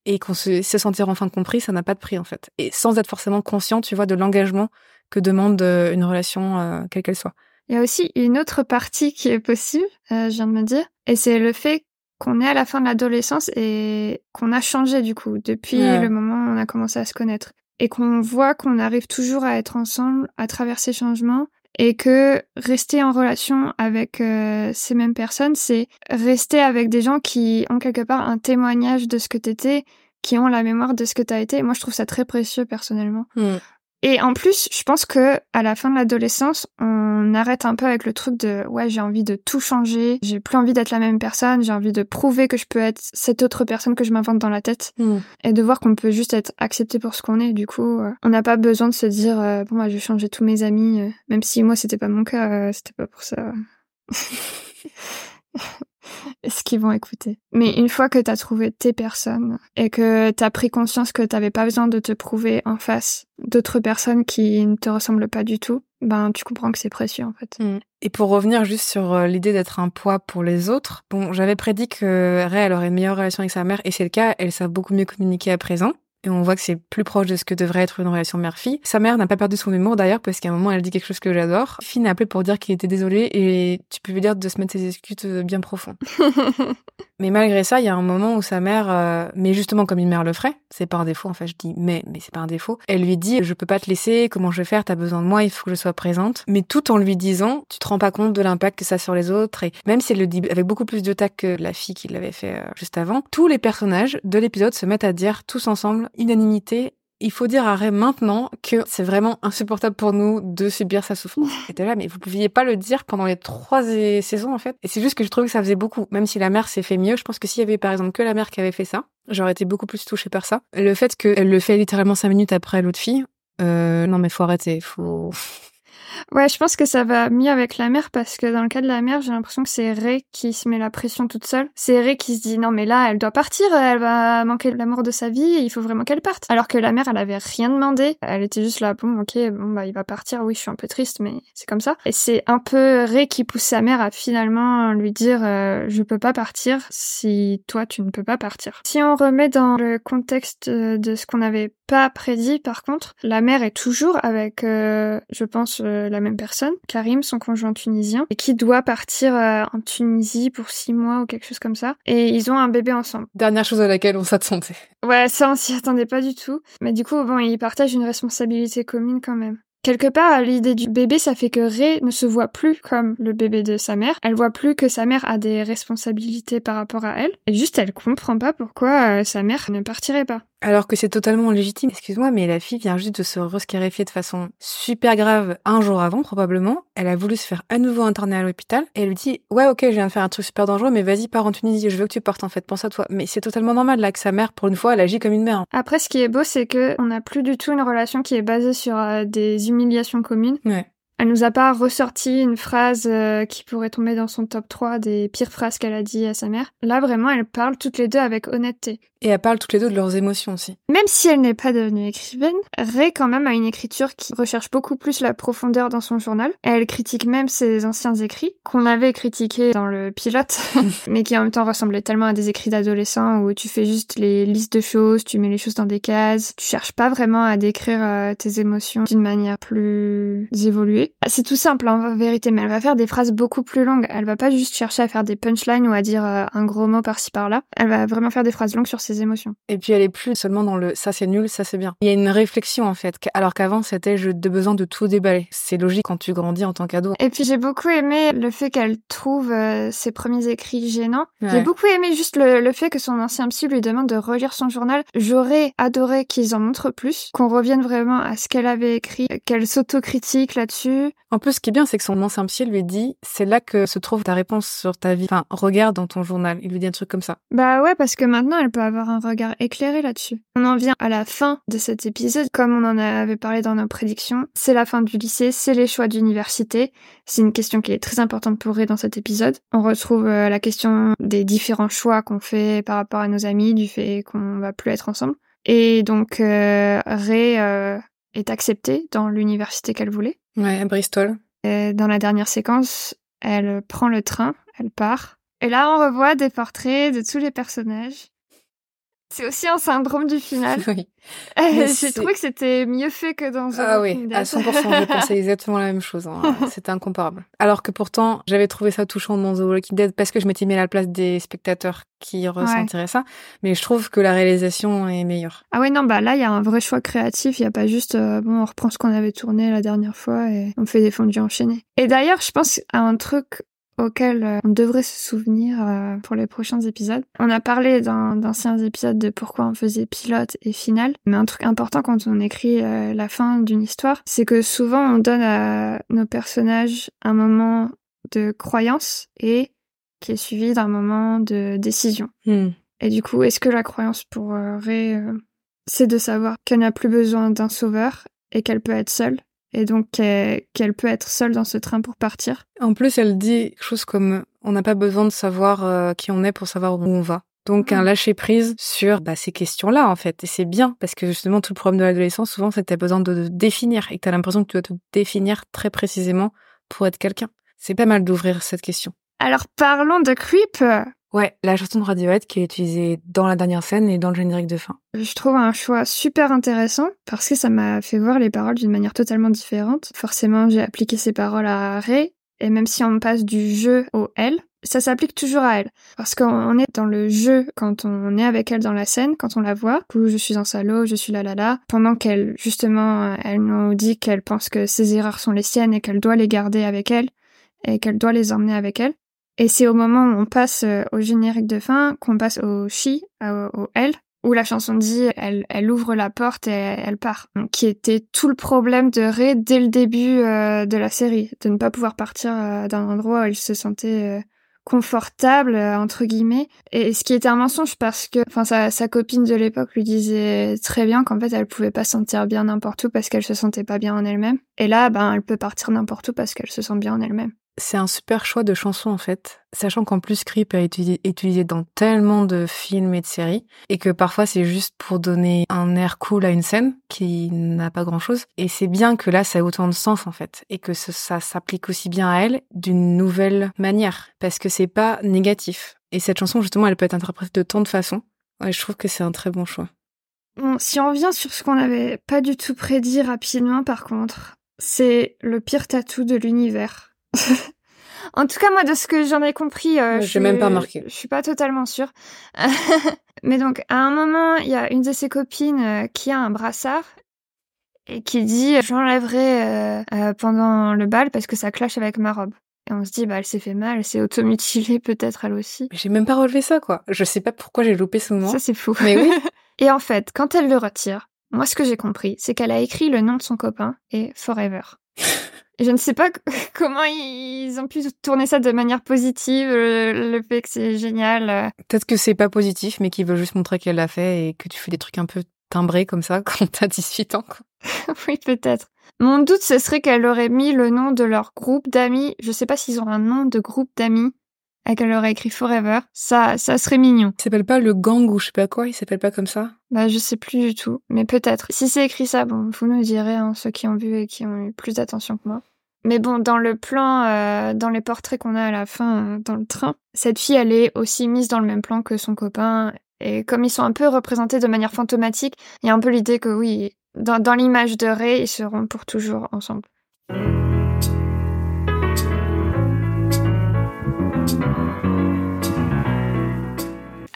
et qu'on se, se sentir enfin compris ça n'a pas de prix en fait. Et sans être forcément conscient tu vois de l'engagement que demande euh, une relation euh, quelle qu'elle soit. Il y a aussi une autre partie qui est possible, euh, je viens de me dire, et c'est le fait qu'on est à la fin de l'adolescence et qu'on a changé du coup depuis le moment où on a commencé à se connaître. Et qu'on voit qu'on arrive toujours à être ensemble à travers ces changements et que rester en relation avec euh, ces mêmes personnes, c'est rester avec des gens qui ont quelque part un témoignage de ce que t'étais, qui ont la mémoire de ce que t'as été. Moi, je trouve ça très précieux personnellement. Mm. Et en plus, je pense que à la fin de l'adolescence, on arrête un peu avec le truc de ouais, j'ai envie de tout changer, j'ai plus envie d'être la même personne, j'ai envie de prouver que je peux être cette autre personne que je m'invente dans la tête hmm. et de voir qu'on peut juste être accepté pour ce qu'on est. Du coup, euh, on n'a pas besoin de se dire euh, bon, bah, je vais changer tous mes amis, euh, même si moi c'était pas mon cas, c'était pas pour ça. ce qu'ils vont écouter. Mais une fois que t'as trouvé tes personnes et que t'as pris conscience que t'avais pas besoin de te prouver en face d'autres personnes qui ne te ressemblent pas du tout, ben tu comprends que c'est précieux en fait. Mm. Et pour revenir juste sur euh, l'idée d'être un poids pour les autres, bon, j'avais prédit que Ray elle aurait une meilleure relation avec sa mère et c'est le cas, elle savent beaucoup mieux communiquer à présent et on voit que c'est plus proche de ce que devrait être une relation mère-fille. Sa mère n'a pas perdu son humour d'ailleurs parce qu'à un moment elle dit quelque chose que j'adore. Finn a appelé pour dire qu'il était désolé et tu peux lui dire de se mettre ses excuses euh, bien profondes. mais malgré ça, il y a un moment où sa mère, euh, mais justement comme une mère le ferait, c'est pas un défaut en fait, je dis mais mais c'est pas un défaut. Elle lui dit je peux pas te laisser, comment je vais faire, t'as besoin de moi, il faut que je sois présente. Mais tout en lui disant tu te rends pas compte de l'impact que ça a sur les autres et même si elle le dit avec beaucoup plus de tact que la fille qui l'avait fait euh, juste avant, tous les personnages de l'épisode se mettent à dire tous ensemble unanimité il faut dire à Ray maintenant que c'est vraiment insupportable pour nous de subir sa souffrance. Et t'es là, mais vous pouviez pas le dire pendant les trois saisons, en fait. Et c'est juste que je trouvais que ça faisait beaucoup. Même si la mère s'est fait mieux, je pense que s'il y avait, par exemple, que la mère qui avait fait ça, j'aurais été beaucoup plus touchée par ça. Le fait qu'elle le fait littéralement cinq minutes après l'autre fille, euh, non mais faut arrêter, faut... Ouais, je pense que ça va mieux avec la mère parce que dans le cas de la mère, j'ai l'impression que c'est Ray qui se met la pression toute seule. C'est Ray qui se dit non mais là, elle doit partir, elle va manquer l'amour de sa vie, il faut vraiment qu'elle parte. Alors que la mère, elle avait rien demandé, elle était juste là, bon ok, bon bah il va partir, oui je suis un peu triste mais c'est comme ça. Et c'est un peu Ray qui pousse sa mère à finalement lui dire euh, je peux pas partir si toi tu ne peux pas partir. Si on remet dans le contexte de ce qu'on avait pas prédit par contre, la mère est toujours avec, euh, je pense, euh, la même personne, Karim, son conjoint tunisien, et qui doit partir euh, en Tunisie pour six mois ou quelque chose comme ça. Et ils ont un bébé ensemble. Dernière chose à laquelle on s'attendait. Ouais, ça on s'y attendait pas du tout. Mais du coup, bon, ils partagent une responsabilité commune quand même. Quelque part, l'idée du bébé, ça fait que Ray ne se voit plus comme le bébé de sa mère. Elle voit plus que sa mère a des responsabilités par rapport à elle. Et juste, elle comprend pas pourquoi sa mère ne partirait pas. Alors que c'est totalement légitime. Excuse-moi, mais la fille vient juste de se rescarifier de façon super grave un jour avant, probablement. Elle a voulu se faire à nouveau interner à l'hôpital. Et elle lui dit, ouais, ok, je viens de faire un truc super dangereux, mais vas-y, pars en Tunisie, je veux que tu portes, en fait, pense à toi. Mais c'est totalement normal, là, que sa mère, pour une fois, elle agit comme une mère. Après, ce qui est beau, c'est que on n'a plus du tout une relation qui est basée sur euh, des humiliations communes. Ouais. Elle nous a pas ressorti une phrase euh, qui pourrait tomber dans son top 3 des pires phrases qu'elle a dit à sa mère. Là, vraiment, elles parlent toutes les deux avec honnêteté. Et elles parlent toutes les deux de leurs émotions aussi. Même si elle n'est pas devenue écrivaine, Ray quand même a une écriture qui recherche beaucoup plus la profondeur dans son journal. Elle critique même ses anciens écrits, qu'on avait critiqués dans le pilote, mais qui en même temps ressemblaient tellement à des écrits d'adolescents où tu fais juste les listes de choses, tu mets les choses dans des cases, tu cherches pas vraiment à décrire euh, tes émotions d'une manière plus évoluée. C'est tout simple en vérité, mais elle va faire des phrases beaucoup plus longues. Elle va pas juste chercher à faire des punchlines ou à dire euh, un gros mot par-ci par-là. Elle va vraiment faire des phrases longues sur ses émotions. Et puis elle est plus seulement dans le ça c'est nul, ça c'est bien. Il y a une réflexion en fait, alors qu'avant c'était je de besoin de tout déballer. C'est logique quand tu grandis en tant qu'ado. Et puis j'ai beaucoup aimé le fait qu'elle trouve euh, ses premiers écrits gênants. J'ai beaucoup aimé juste le, le, fait que son ancien psy lui demande de relire son journal. J'aurais adoré qu'ils en montrent plus, qu'on revienne vraiment à ce qu'elle avait écrit, qu'elle s'autocritique là-dessus. En plus, ce qui est bien, c'est que son ancien psy lui dit c'est là que se trouve ta réponse sur ta vie. Enfin, regarde dans ton journal. Il lui dit un truc comme ça. Bah ouais, parce que maintenant elle peut avoir un regard éclairé là-dessus. On en vient à la fin de cet épisode, comme on en avait parlé dans nos prédictions. C'est la fin du lycée, c'est les choix d'université. C'est une question qui est très importante pour Ray dans cet épisode. On retrouve euh, la question des différents choix qu'on fait par rapport à nos amis, du fait qu'on va plus être ensemble. Et donc euh, Ray est acceptée dans l'université qu'elle voulait. Ouais, à Bristol. Et dans la dernière séquence, elle prend le train, elle part. Et là, on revoit des portraits de tous les personnages. C'est aussi un syndrome du final. Oui. Euh, J'ai trouvé que c'était mieux fait que dans Ah oui, à 100%, je pensais exactement la même chose. Hein. C'était incomparable. Alors que pourtant, j'avais trouvé ça touchant dans The Walking Dead parce que je m'étais mis à la place des spectateurs qui ressentiraient ça. Mais je trouve que la réalisation est meilleure. Ah oui, non, bah là, il y a un vrai choix créatif. Il n'y a pas juste, euh, bon, on reprend ce qu'on avait tourné la dernière fois et on fait des fondus enchaînés. Et d'ailleurs, je pense à un truc auquel euh, on devrait se souvenir euh, pour les prochains épisodes. On a parlé dans d'anciens épisodes de pourquoi on faisait pilote et finale, mais un truc important quand on écrit euh, la fin d'une histoire, c'est que souvent on donne à nos personnages un moment de croyance et qui est suivi d'un moment de décision. Hmm. Et du coup, est-ce que la croyance pour Ray, c'est de savoir qu'elle n'a plus besoin d'un sauveur et qu'elle peut être seule et donc qu'elle peut être seule dans ce train pour partir. En plus, elle dit quelque chose comme on n'a pas besoin de savoir euh, qui on est pour savoir où on va. Donc un mm. lâcher prise sur bah, ces questions-là en fait. Et c'est bien parce que justement tout le problème de l'adolescence souvent c'est que t'as besoin de te définir et que t'as l'impression que tu dois te définir très précisément pour être quelqu'un. C'est pas mal d'ouvrir cette question. Alors parlons de Creep. Ouais, la chanson de Radiohead qui est utilisée dans la dernière scène et dans le générique de fin. Je trouve un choix super intéressant parce que ça m'a fait voir les paroles d'une manière totalement différente. Forcément, j'ai appliqué ces paroles à Ray et même si on passe du jeu au elle, ça s'applique toujours à elle. Parce qu'on est dans le jeu quand on est avec elle dans la scène, quand on la voit. où je suis en salaud, je suis là là là. Pendant qu'elle, justement, elle nous dit qu'elle pense que ses erreurs sont les siennes et qu'elle doit les garder avec elle et qu'elle doit les emmener avec elle. Et c'est au moment où on passe euh, au générique de fin qu'on passe au she, au, elle, où la chanson dit elle, ouvre la porte et elle part. qui était tout le problème de Ray dès le début euh, de la série, de ne pas pouvoir partir euh, d'un endroit où elle se sentait confortable entre guillemets. Et ce qui était un mensonge parce que enfin sa, sa copine de l'époque lui disait très bien qu'en fait elle pouvait pas se sentir bien n'importe où parce qu'elle se sentait pas bien en elle-même. Et là ben elle peut partir n'importe où parce qu'elle se sent bien en elle-même c'est un super choix de chanson en fait, sachant qu'en plus Creep est utilisé, dans tellement de films et de séries, et que parfois c'est juste pour donner un air cool à une scène qui n'a pas grand-chose. Et c'est bien que là ça ait autant de sens en fait, et que ça s'applique aussi bien à elle d'une nouvelle manière, parce que c'est pas négatif. Et cette chanson justement, elle peut être interprétée de tant de façons. Et je trouve que c'est un très bon choix. Si on revient sur ce qu'on n'avait pas du tout prédit rapidement par contre, c'est le pire tatou de l'univers. En tout cas, moi, de ce que j'en ai compris, euh, je même pas marqué. Je suis pas totalement sûre. Mais donc, à un moment, il y a une de ses copines euh, qui a un brassard et qui dit j'enlèverai euh, pendant le bal parce que ça clash avec ma robe. Et on se dit bah elle s'est fait mal, elle s'est automutilée peut-être elle aussi. J'ai même pas relevé ça quoi. Je sais pas pourquoi j'ai loupé ce moment. Ça c'est fou. Mais oui. et en fait, quand elle le retire, moi ce que j'ai compris, c'est qu'elle a écrit le nom de son copain et Forever. Je ne sais pas comment ils ont pu tourner ça de manière positive, le, fait que c'est génial. Euh. Peut-être que c'est pas positif, mais qu'ils veulent juste montrer qu'elle l'a fait et que tu fais des trucs un peu timbrés comme ça quand t'as 18 ans. oui, peut-être. Mon doute, ce serait qu'elle aurait mis le nom de leur groupe d'amis. Je sais pas s'ils ont un nom de groupe d'amis et qu'elle aurait écrit Forever. Ça, ça serait mignon. Il s'appelle pas le gang ou je sais pas quoi, il s'appelle pas comme ça? Bah, je sais plus du tout, mais peut-être. Si c'est écrit ça, bon, vous nous direz, hein, ceux qui ont vu et qui ont eu plus d'attention que moi. Mais bon, dans le plan, euh, dans les portraits qu'on a à la fin euh, dans le train, cette fille, elle est aussi mise dans le même plan que son copain. Et comme ils sont un peu représentés de manière fantomatique, il y a un peu l'idée que oui, dans, dans l'image de Ray, ils seront pour toujours ensemble.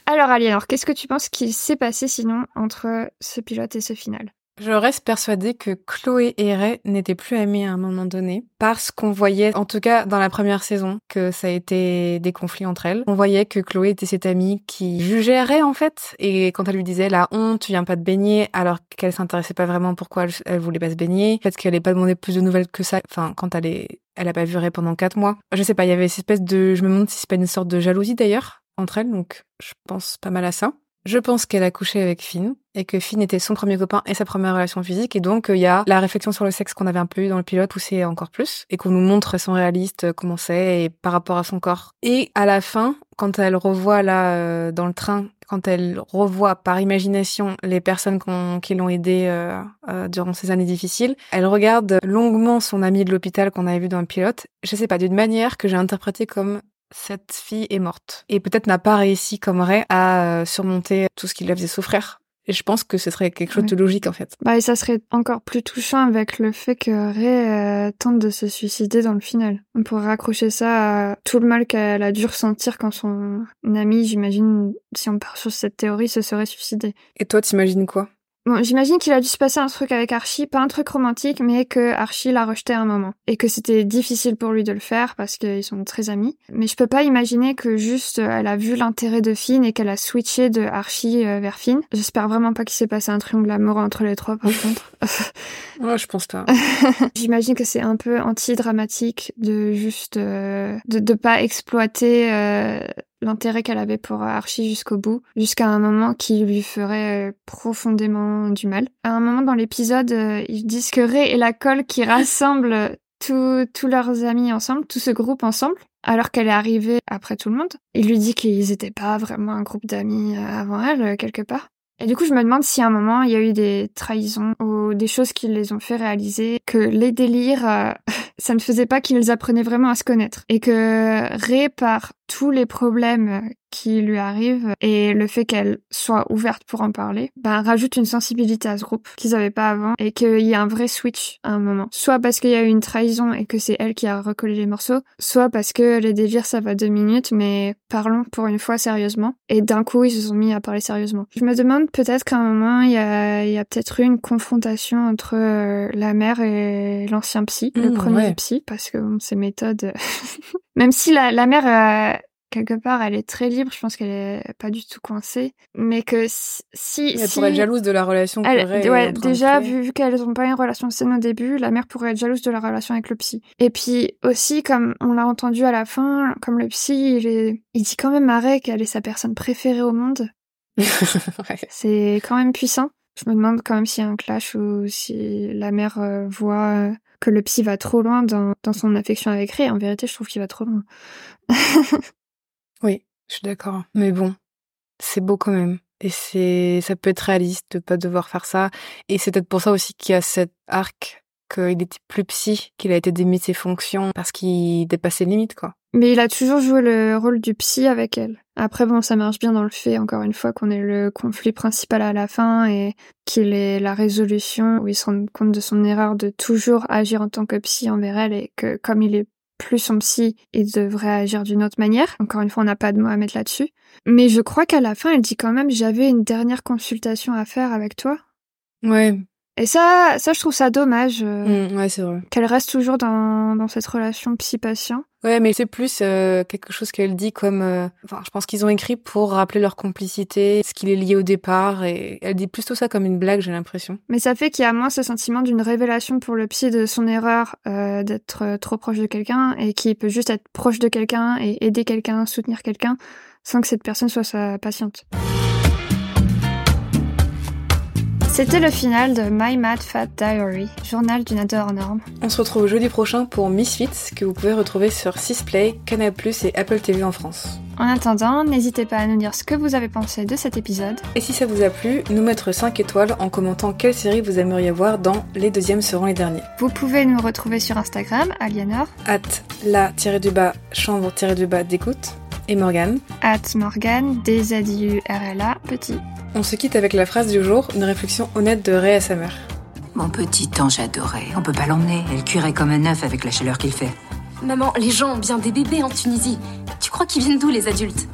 Alors Aliénor, qu'est-ce que tu penses qu'il s'est passé sinon entre ce pilote et ce final? Je reste persuadée que Chloé et Ray n'étaient plus amis à un moment donné parce qu'on voyait, en tout cas dans la première saison, que ça a été des conflits entre elles. On voyait que Chloé était cette amie qui jugeait Ray en fait et quand elle lui disait la honte, tu viens pas de baigner alors qu'elle s'intéressait pas vraiment pourquoi elle, voulait pas se baigner, peut-être qu'elle n'allait pas demander plus de nouvelles que ça, enfin quand elle est elle a pas vu Ray pendant quatre mois. Je sais pas, il y avait cette espèce de, je me demande si c'est pas une sorte de jalousie d'ailleurs entre elles, donc je pense pas mal à ça. Je pense qu'elle a couché avec Finn et que Finn était son premier copain et sa première relation physique et donc il y a la réflexion sur le sexe qu'on avait un peu eu dans le pilote c'est encore plus et qu'on nous montre son réaliste euh, comment c'est et par rapport à son corps. Et à la fin, quand elle revoit là euh, dans le train, quand elle revoit par imagination les personnes qui l'ont aidée euh, durant ces années difficiles, elle regarde longuement son ami de l'hôpital qu'on avait vu dans le pilote. Je sais pas d'une manière que j'ai interprété comme cette fille est morte et peut-être n'a pas réussi comme Ray à euh, surmonter tout ce qui la faisait souffrir. Et je pense que ce serait quelque chose de logique en fait. Bah et ça serait encore plus touchant avec le fait que Ray euh, tente de se suicider dans le final. On pourrait raccrocher ça à tout le mal qu'elle a dû ressentir quand son ami, j'imagine, si on part sur cette théorie, se serait suicidé. Et toi, t'imagines quoi? Bon, j'imagine qu'il a dû se passer un truc avec Archie, pas un truc romantique, mais que Archie l'a rejeté à un moment. Et que c'était difficile pour lui de le faire parce qu'ils sont très amis. Mais je peux pas imaginer que juste euh, elle a vu l'intérêt de Finn et qu'elle a switché de Archie euh, vers Finn. J'espère vraiment pas qu'il s'est passé un triangle amoureux entre les trois par contre. ouais, je pense pas. j'imagine que c'est un peu anti-dramatique de juste euh, de, de pas exploiter l'intérêt qu'elle avait pour Archie jusqu'au bout, jusqu'à un moment qui lui ferait euh, profondément du mal. À un moment dans l'épisode, euh, ils disent que Ray est la colle qui rassemble tous leurs amis ensemble, tout ce groupe ensemble, alors qu'elle est arrivée après tout le monde. Il lui dit qu'ils n'étaient pas vraiment un groupe d'amis euh, avant elle, quelque part. Et du coup, je me demande si à un moment, il y a eu des trahisons ou des choses qui les ont fait réaliser que les délires, ça ne faisait pas qu'ils apprenaient vraiment à se connaître. Et que Ray, par tous les problèmes qui lui arrivent et le fait qu'elle soit ouverte pour en parler, ben, rajoute une sensibilité à ce groupe qu'ils n'avaient pas avant et qu'il y a un vrai switch à un moment. Soit parce qu'il y a eu une trahison et que c'est elle qui a recollé les morceaux, soit parce que les délires ça va deux minutes, mais parlons pour une fois sérieusement. Et d'un coup, ils se sont mis à parler sérieusement. Je me demande peut-être qu'à un moment, il y a, y a peut-être eu une confrontation entre euh, la mère et l'ancien psy, le mmh, premier psy, parce que bon, ces méthodes... Même si la, la mère, euh, quelque part, elle est très libre. Je pense qu'elle est pas du tout coincée, mais que si, elle si pourrait être jalouse de la relation elle- Ray ouais, déjà, vu, vu qu'elles ont pas une relation saine au début, la mère pourrait être jalouse de la relation avec le psy. Et puis aussi, comme on l'a entendu à la fin, comme le psy, il, est- il dit quand même à Ray qu'elle est sa personne préférée au monde. Ouais. C'est quand même puissant. Je me demande quand même s'il y a un clash ou si la mère euh, voit euh, que le psy va trop loin dans, dans son affection avec Ray. En vérité, je trouve qu'il va trop loin. Oui, je suis d'accord. Mais bon, c'est beau quand même. Et c'est, ça peut être réaliste de pas devoir faire ça. Et c'est peut-être pour ça aussi qu'il y a cet arc qu'il était plus psy, qu'il a été démis de ses fonctions parce qu'il dépassait les limites, quoi. Mais il a toujours joué le rôle du psy avec elle. Après, bon, ça marche bien dans le fait, encore une fois, qu'on ait le conflit principal à la fin et qu'il ait la résolution où il se rend compte de son erreur de toujours agir en tant que psy envers elle et que comme il est plus son psy, il devrait agir d'une autre manière. Encore une fois, on n'a pas de mots à mettre là-dessus. Mais je crois qu'à la fin, elle dit quand même, j'avais une dernière consultation à faire avec toi. Ouais, Et ça, ça, je trouve ça dommage euh, Mm, ouais, c'est vrai. qu'elle reste toujours dans, dans cette relation psy-patient. Ouais, mais c'est plus euh, quelque chose qu'elle dit comme. euh, Enfin, je pense qu'ils ont écrit pour rappeler leur complicité, ce qui les liait au départ, et elle dit plutôt ça comme une blague, j'ai l'impression. Mais ça fait qu'il y a moins ce sentiment d'une révélation pour le psy de son erreur d'être trop proche de quelqu'un et qui peut juste être proche de quelqu'un et aider quelqu'un, soutenir quelqu'un sans que cette personne soit sa patiente. C'était le final de My Mad Fat Diary, journal d'une ado hors norme. On se retrouve jeudi prochain pour Misfits, que vous pouvez retrouver sur Sisplay, Canal+, et Apple TV en France. En attendant, n'hésitez pas à nous dire ce que vous avez pensé de cet épisode. Et si ça vous a plu, nous mettre 5 étoiles en commentant quelle série vous aimeriez voir dans Les deuxièmes seront les derniers. Vous pouvez nous retrouver sur Instagram, Aliénor, At la-du-bas, chambre-du-bas d'écoute, et Morgane. at Morgan, D-Z-I-U-R-L-A, petit. On se quitte avec la phrase du jour, une réflexion honnête de Ray à sa mère. Mon petit ange adoré, on peut pas l'emmener. Elle cuirait comme un œuf avec la chaleur qu'il fait. Maman, les gens ont bien des bébés en Tunisie. Tu crois qu'ils viennent d'où les adultes?